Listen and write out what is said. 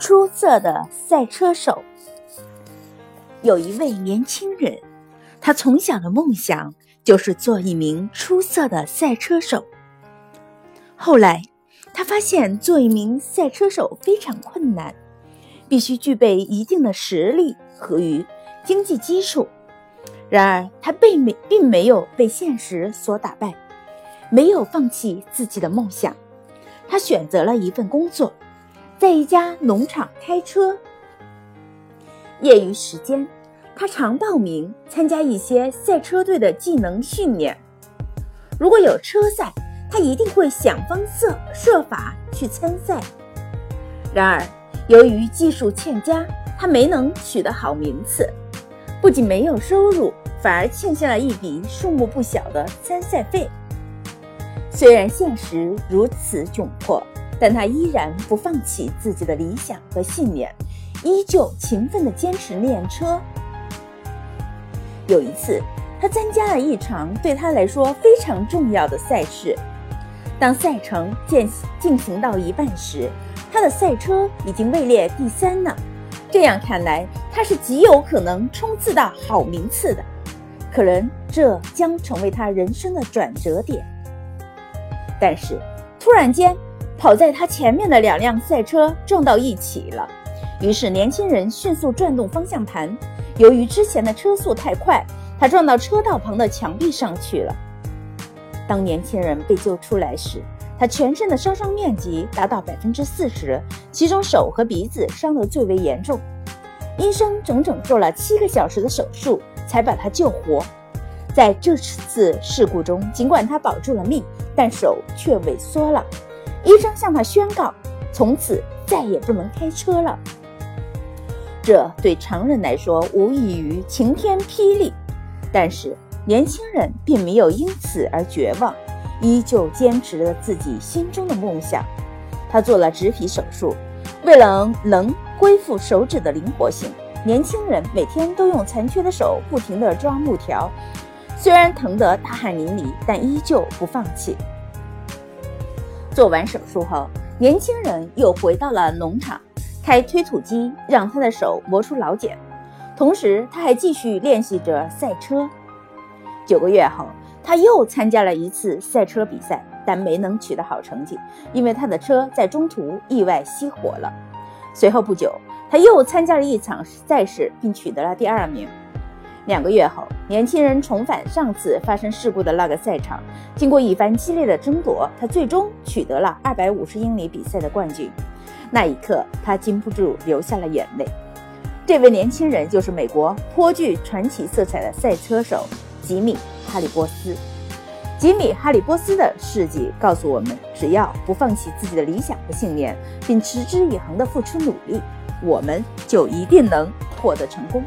出色的赛车手。有一位年轻人，他从小的梦想就是做一名出色的赛车手。后来，他发现做一名赛车手非常困难，必须具备一定的实力和与经济基础。然而，他并没并没有被现实所打败，没有放弃自己的梦想。他选择了一份工作。在一家农场开车，业余时间，他常报名参加一些赛车队的技能训练。如果有车赛，他一定会想方设设法去参赛。然而，由于技术欠佳，他没能取得好名次，不仅没有收入，反而欠下了一笔数目不小的参赛费。虽然现实如此窘迫。但他依然不放弃自己的理想和信念，依旧勤奋地坚持练车。有一次，他参加了一场对他来说非常重要的赛事。当赛程进进行到一半时，他的赛车已经位列第三了。这样看来，他是极有可能冲刺到好名次的。可能这将成为他人生的转折点。但是，突然间。跑在他前面的两辆赛车撞到一起了，于是年轻人迅速转动方向盘。由于之前的车速太快，他撞到车道旁的墙壁上去了。当年轻人被救出来时，他全身的烧伤面积达到百分之四十，其中手和鼻子伤得最为严重。医生整整做了七个小时的手术才把他救活。在这次事故中，尽管他保住了命，但手却萎缩了。医生向他宣告，从此再也不能开车了。这对常人来说无异于晴天霹雳，但是年轻人并没有因此而绝望，依旧坚持着自己心中的梦想。他做了植皮手术，为了能恢复手指的灵活性，年轻人每天都用残缺的手不停地抓木条，虽然疼得大汗淋漓，但依旧不放弃。做完手术后，年轻人又回到了农场，开推土机让他的手磨出老茧。同时，他还继续练习着赛车。九个月后，他又参加了一次赛车比赛，但没能取得好成绩，因为他的车在中途意外熄火了。随后不久，他又参加了一场赛事，并取得了第二名。两个月后，年轻人重返上次发生事故的那个赛场。经过一番激烈的争夺，他最终取得了二百五十英里比赛的冠军。那一刻，他禁不住流下了眼泪。这位年轻人就是美国颇具传奇色彩的赛车手吉米·哈里波斯。吉米·哈里波斯的事迹告诉我们：只要不放弃自己的理想和信念，并持之以恒地付出努力，我们就一定能获得成功。